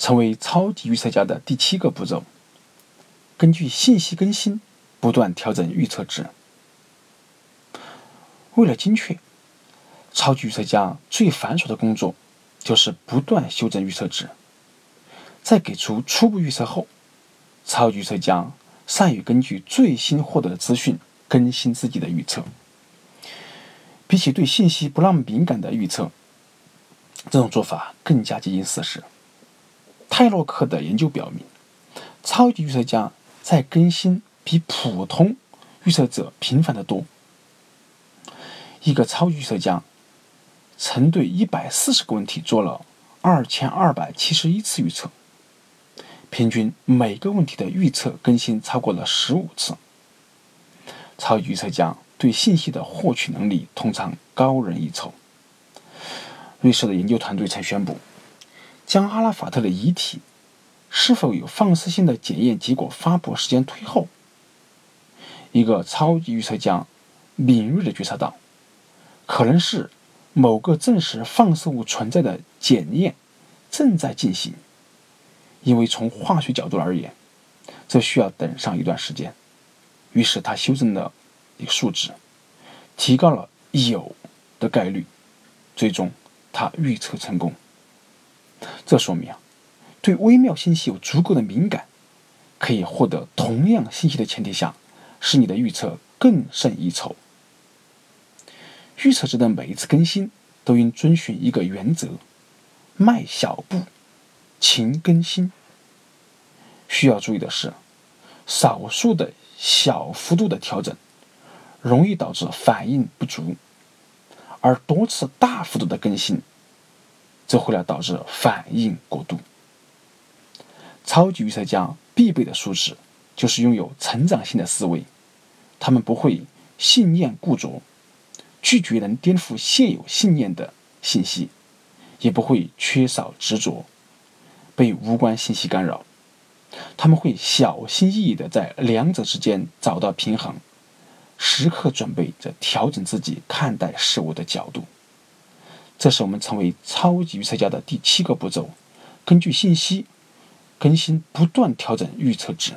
成为超级预测家的第七个步骤，根据信息更新，不断调整预测值。为了精确，超级预测家最繁琐的工作就是不断修正预测值。在给出初步预测后，超级预测家善于根据最新获得的资讯更新自己的预测。比起对信息不那么敏感的预测，这种做法更加接近事实。泰洛克的研究表明，超级预测家在更新比普通预测者频繁得多。一个超级预测家曾对一百四十个问题做了二千二百七十一次预测，平均每个问题的预测更新超过了十五次。超级预测家对信息的获取能力通常高人一筹。瑞士的研究团队才宣布，将阿拉法特的遗体是否有放射性的检验结果发布时间推后。一个超级预测家敏锐地觉察到。可能是某个证实放射物存在的检验正在进行，因为从化学角度而言，这需要等上一段时间。于是他修正了一个数值，提高了有的概率，最终他预测成功。这说明啊，对微妙信息有足够的敏感，可以获得同样信息的前提下，使你的预测更胜一筹。预测值的每一次更新都应遵循一个原则：迈小步，勤更新。需要注意的是，少数的小幅度的调整容易导致反应不足，而多次大幅度的更新这会来导致反应过度。超级预测家必备的素质就是拥有成长性的思维，他们不会信念固着。拒绝能颠覆现有信念的信息，也不会缺少执着，被无关信息干扰。他们会小心翼翼地在两者之间找到平衡，时刻准备着调整自己看待事物的角度。这是我们成为超级预测家的第七个步骤：根据信息更新，不断调整预测值。